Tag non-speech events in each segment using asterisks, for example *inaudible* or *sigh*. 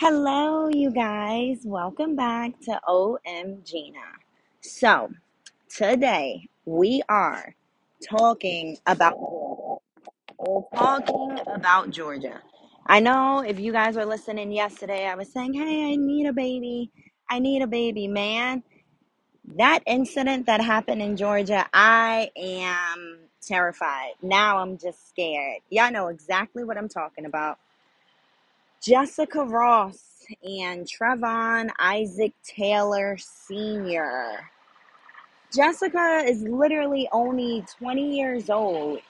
Hello, you guys. Welcome back to OM Gina. So, today we are talking about talking about Georgia. I know if you guys were listening yesterday, I was saying, "Hey, I need a baby. I need a baby, man." That incident that happened in Georgia, I am terrified. Now I'm just scared. Y'all know exactly what I'm talking about. Jessica Ross and Treveon Isaac Taylor Sr. Jessica is literally only 20 years old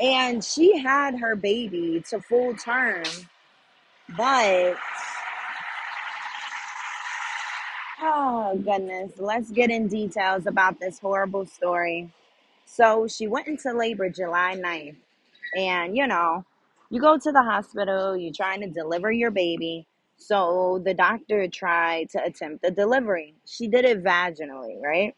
and she had her baby to full term, but oh goodness, let's get in details about this horrible story. So she went into labor July 9th, And, you know, you go to the hospital, you're trying to deliver your baby. So the doctor tried to attempt the delivery. She did it vaginally, right?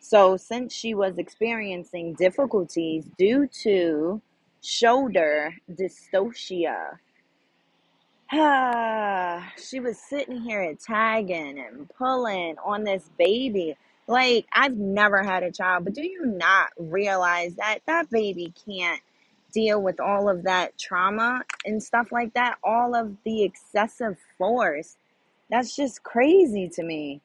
So since she was experiencing difficulties due to shoulder dystocia, *sighs* she was sitting here and tagging and pulling on this baby. Like, I've never had a child, but do you not realize that that baby can't deal with all of that trauma and stuff like that? All of the excessive force. That's just crazy to me.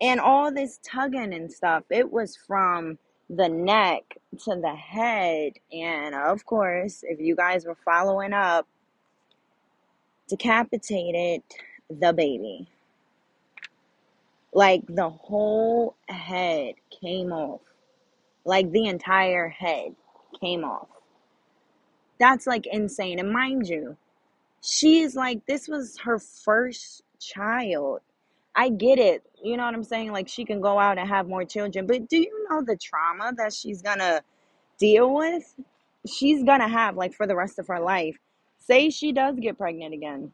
And all this tugging and stuff, it was from the neck to the head. And of course, if you guys were following up, decapitated the baby. Like the whole head came off. Like the entire head came off. That's like insane. And mind you, she's like, this was her first child. I get it. You know what I'm saying? Like she can go out and have more children. But do you know the trauma that she's gonna deal with? She's gonna have like for the rest of her life. Say she does get pregnant again.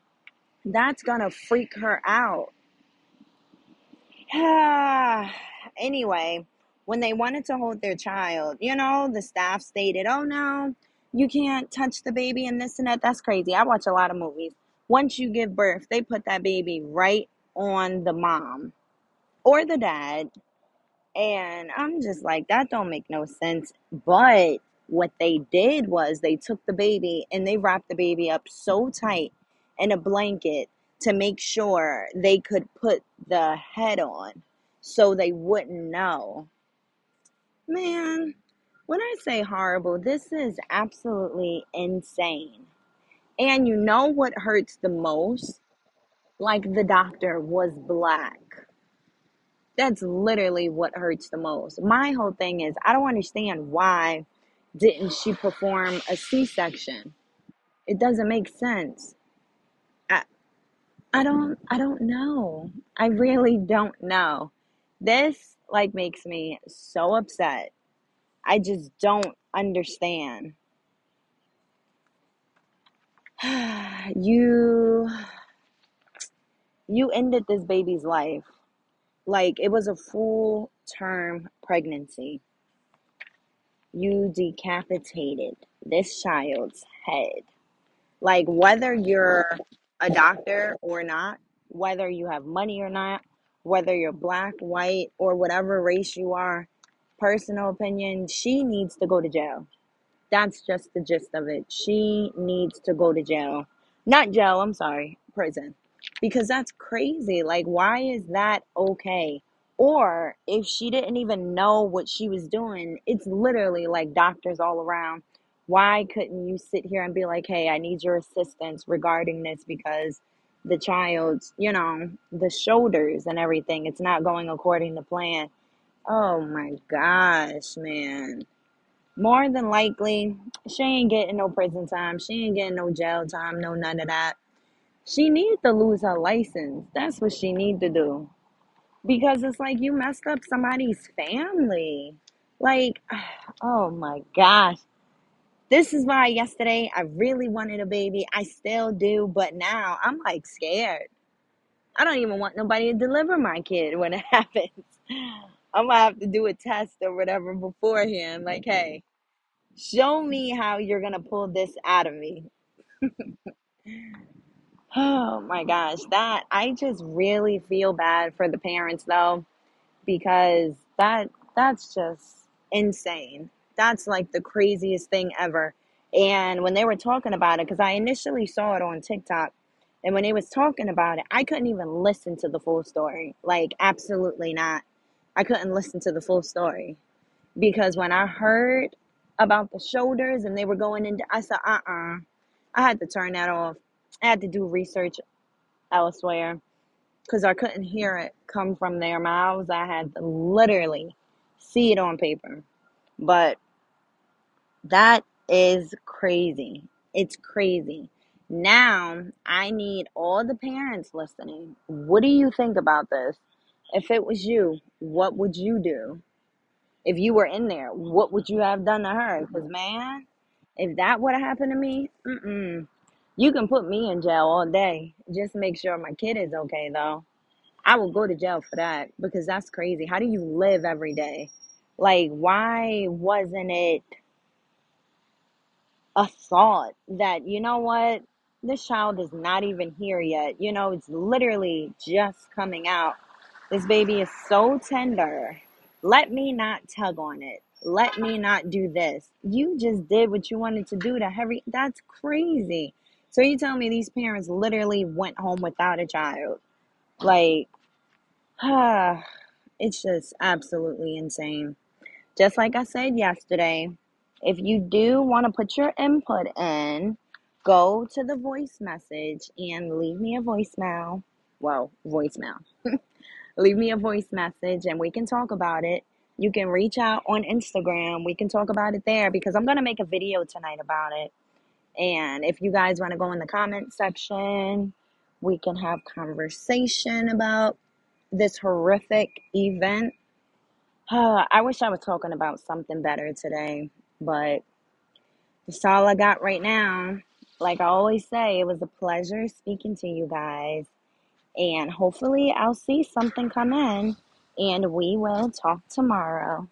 That's gonna freak her out. *sighs* anyway, when they wanted to hold their child, you know, the staff stated, oh no, you can't touch the baby and this and that. That's crazy. I watch a lot of movies. Once you give birth, they put that baby right on the mom or the dad. And I'm just like, that don't make no sense. But what they did was they took the baby and they wrapped the baby up so tight in a blanket to make sure they could put the head on so they wouldn't know. Man, when I say horrible, this is absolutely insane. And you know what hurts the most? Like the doctor was black. That's literally what hurts the most. My whole thing is I don't understand why didn't she perform a C-section? It doesn't make sense. I I don't I don't know. I really don't know. This like makes me so upset. I just don't understand. *sighs* you you ended this baby's life. Like it was a full term pregnancy. You decapitated this child's head. Like whether you're a doctor or not, whether you have money or not, whether you're black, white, or whatever race you are, personal opinion, she needs to go to jail. That's just the gist of it. She needs to go to jail. Not jail, I'm sorry, prison. Because that's crazy. Like, why is that okay? Or if she didn't even know what she was doing, it's literally like doctors all around. Why couldn't you sit here and be like, hey, I need your assistance regarding this because the child's, you know, the shoulders and everything, it's not going according to plan. Oh my gosh, man. More than likely, she ain't getting no prison time. She ain't getting no jail time, no none of that. She needs to lose her license. That's what she need to do. Because it's like you messed up somebody's family. Like, *sighs* oh my gosh. This is why yesterday I really wanted a baby. I still do, but now I'm like scared. I don't even want nobody to deliver my kid when it *laughs* happens. I'm gonna have to do a test or whatever beforehand. Like, hey, show me how you're gonna pull this out of me. *laughs* Oh my gosh, that I just really feel bad for the parents though because that that's just insane. That's like the craziest thing ever. And when they were talking about it, because I initially saw it on TikTok, and when they was talking about it, I couldn't even listen to the full story. Like absolutely not. I couldn't listen to the full story because when I heard about the shoulders and they were going into, I said, uh uh I had to turn that off. I had to do research elsewhere because I couldn't hear it come from their mouths. I had to literally see it on paper. But that is crazy. It's crazy. Now, I need all the parents listening. What do you think about this? If it was you, what would you do? If you were in there, what would you have done to her? Because, mm-hmm. man, if that would have happened to me, mm-mm. You can put me in jail all day. Just make sure my kid is okay, though. I will go to jail for that because that's crazy. How do you live every day? Like, why wasn't it a thought that, you know what? This child is not even here yet. You know, it's literally just coming out. This baby is so tender. Let me not tug on it. Let me not do this. You just did what you wanted to do to Harry. That's crazy. So you tell me these parents literally went home without a child. Like, *sighs* it's just absolutely insane. Just like I said yesterday, if you do want to put your input in, go to the voice message and leave me a voicemail. Well, voicemail. *laughs* leave me a voice message and we can talk about it. You can reach out on Instagram. We can talk about it there because I'm going to make a video tonight about it. And if you guys want to go in the comment section, we can have conversation about this horrific event. Uh, I wish I was talking about something better today, but that's all I got right now. Like I always say, it was a pleasure speaking to you guys, and hopefully, I'll see something come in, and we will talk tomorrow.